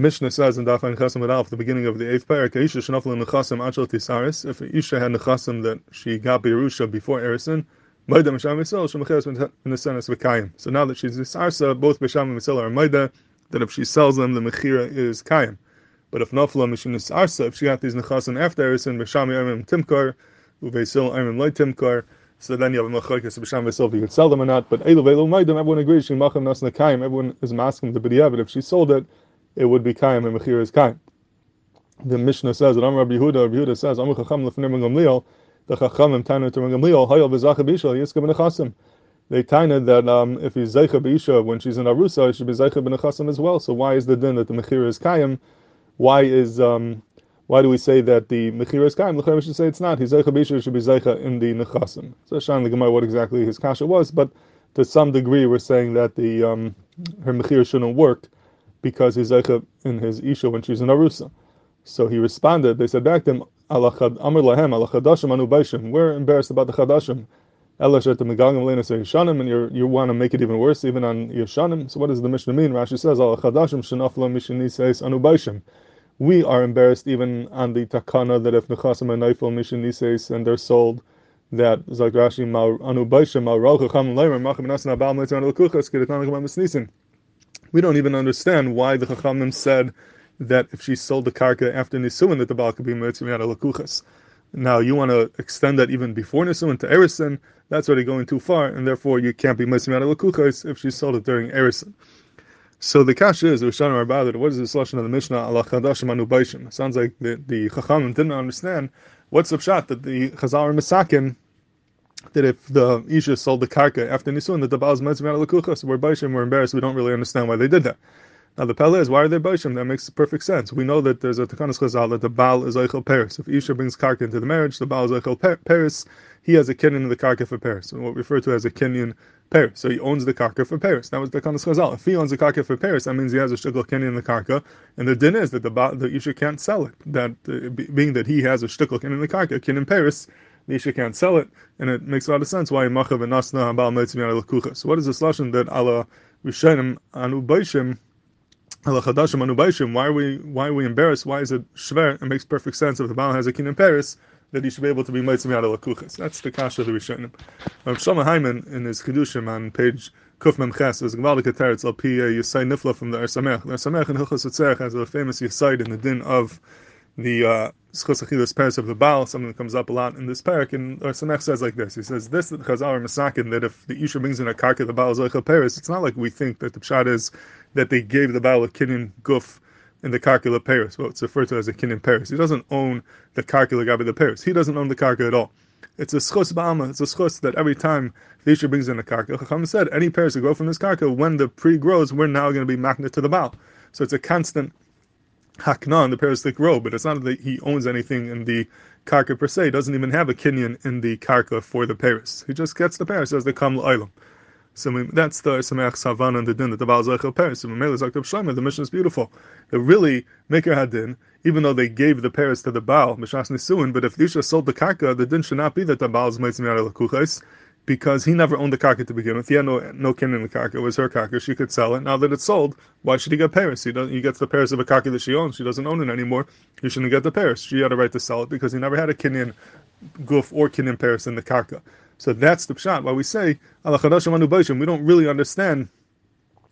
Mishnah says in Daf Chasim Adal, at the beginning of the eighth parak, Isha Shnafel Nechasim Achel Tisaris. If Isha had Nechasim that she got Beirusha before Erison, Maida Misham Yisrael, Shemacheres in the Senes V'Kayim. So now that she's Nisarsa, both Bisham and Yisrael are Maida, that if she sells them, the Mechira is Kayim. But if Nafla Mishin Nisarsa, if she got these Nechasim after Erison, Bisham Yamim Timkar, Uveisil Yamim Loy Timkar, so then you have a machlokes b'sham if you could sell them or not. But elu ve'elu maidim, everyone agrees she macham nas nekayim. Everyone is masking the b'diya, but if she sold it, it would be kaim and mechir is kaim. The Mishnah says that Amr Rabbi Yehuda, Rabbi Yehuda says Amr Chacham lefnei Gamliel, the Chachamim tainu to Gamliel, hayal v'zacha b'ishal yiska b'nechasim. They tainted that um, if he's zeicha b'isha when she's in arusa, it should be zeicha b'nechasim as well. So why is the din that the mechir is kaim? Why is um, why do we say that the mechir is kaim? We should say it's not. He's zeicha b'isha should be zeicha in the nechasim. So Shan the Gemara what exactly his kasha was, but to some degree we're saying that the um, her mechir shouldn't work because he's zeicha in his isha when she's in arusa. So he responded. They said back to him, "Amr lahem ala chadashim anu baishim." We're embarrassed about the chadashim. And you you want to make it even worse, even on yishanim. So what does the Mishnah mean? Rashi says, "Ala chadashim shenafla mishini says anu baishim." we are embarrassed even on the takana that if nechasim and naifel mishin nises and they're sold, that like Rashi anu baishim mal rocha leimer machim nasan abal mitzvah lekuchas kedetan lekamam misnisin. We don't even understand why the chachamim said that if she sold the karka after nisuin that the baal could be mitzvah lekuchas. Now you want to extend that even before nisuin to erison, that's already going too far, and therefore you can't be mitzvah lekuchas if she sold it during erison. So the kasha is Rishonim about it. What is the solution of the Mishnah? Allah chadashim anu baishim. Sounds like the the Chachamim didn't understand what's the pshat that the Chazal are misakin that if the Isha sold the karka after Nisun that the Baal is mitzvah lekuchas. We're baishim. We're embarrassed. We don't really understand why they did that. Now the pella is why are they baishim? That makes perfect sense. We know that there's a takanas chazal that the Baal is eichel Paris. If Isha brings karka into the marriage, the Baal is eichel Paris. He has a kinyan in the karka for Paris, what we refer to as a kinyan Paris. So he owns the karka for Paris. That was the Kanas Chazal. If he owns the karka for Paris, that means he has a shtickle kenyan in the karka, and the din is that the the Isha can't sell it. That uh, being that he has a shtickle kenyan in the karka, kin in Paris, the Isha can't sell it, and it makes a lot of sense why Machav and Nasna Meitzim Kucha. So what is this lesson that Allah Rishonim Anu Baishim? Why are we why are we embarrassed? Why is it shver? It makes perfect sense if the Baal has a king in Paris that he should be able to be Meitzim Yad Lakuchas. That's the kasha of the Rishonim. Rav Shlomo Hyman in his Kedushim on page Kuf Mem Ches is Gvaldik Teretz Al Pi Yisai Nifla from the Ohr Sameach. The Ohr Sameach in Hilchos Yitzerech has a famous Yisai in the din of the uh, Schos Achilas Paris of the Baal, something that comes up a lot in this parak, and Samech says like this. He says, this that Chazal are Masakin, that if the Isha brings in a karka, the Baal is Eichel Paris, it's not like we think that the Pshat is that they gave the Baal a kinyan guf in the Karkula Paris, well, it's referred to as a kin Paris. He doesn't own the Karkula Gabi the Paris. He doesn't own the Karka at all. It's a schus ba'ama. It's a schus that every time the Isha brings in a karka, Chacham said, any Paris to grow from this karka, when the pre grows, we're now going to be magnet to the Baal. So it's a constant hakna in the Paris that grow, but it's not that he owns anything in the karka per se. He doesn't even have a kinyan in the karka for the Paris. He just gets the Paris as they come to so that's the Sameach Savan and the din that the Baal Zechel Paris. And Mele Zaktab Shlomo, the mission is beautiful. They really make a din, even though they gave the Paris to the Baal, Mishas Nisuin, but if Lisha sold the Karka, the din should not be that the Baal is Meitzim Yad because he never owned the Karka to begin with. He had no, no kin in the Karka. It was her Karka. She could sell it. Now that it's sold, why should he get Paris? He, does, he gets the Paris of a Karka that she owns. She doesn't own it anymore. He shouldn't get the Paris. She had a right to sell it because he never had a Kenyan Guf or Kenyan Paris in the Karka. So that's the pshat. Why we say we don't really understand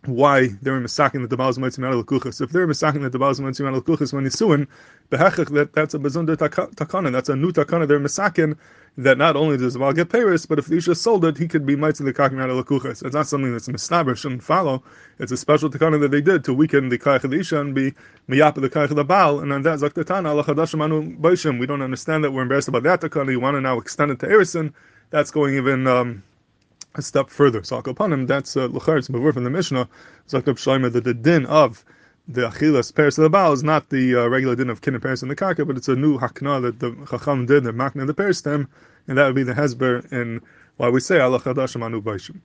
why they were misaking that the Baal Mitzvah Mal Kuchas. If they're misaking that the Baal Mitzvah Mal Kuchas when he's suing, that that's a bezunder takana. That's a new takana. They're misaking that not only does the Baal get Paris, but if the Isha sold it, he could be Mitzvah the Kakim Mal Kuchas. It's not something that's mistaber shouldn't follow. It's a special takana that they did to weaken the Kaich of the Isha and be miyap of the Kaich of the Baal. And then that's zaktatana Allah Chadashim Anu Baishim. We don't understand that. We're embarrassed about that takana. You want to now extend it to Erison that's going even um, a step further. So him, that's uh, It's before from the Mishnah, Zakab Shloimeh, that the din of the Achilas Paris of the Baal is not the uh, regular din of Kin Paris in the Karka, but it's a new Hakna that the Chacham did, the Makna the Paris them, and that would be the Hezber in why we say Allah Chadashim Anu Baishim.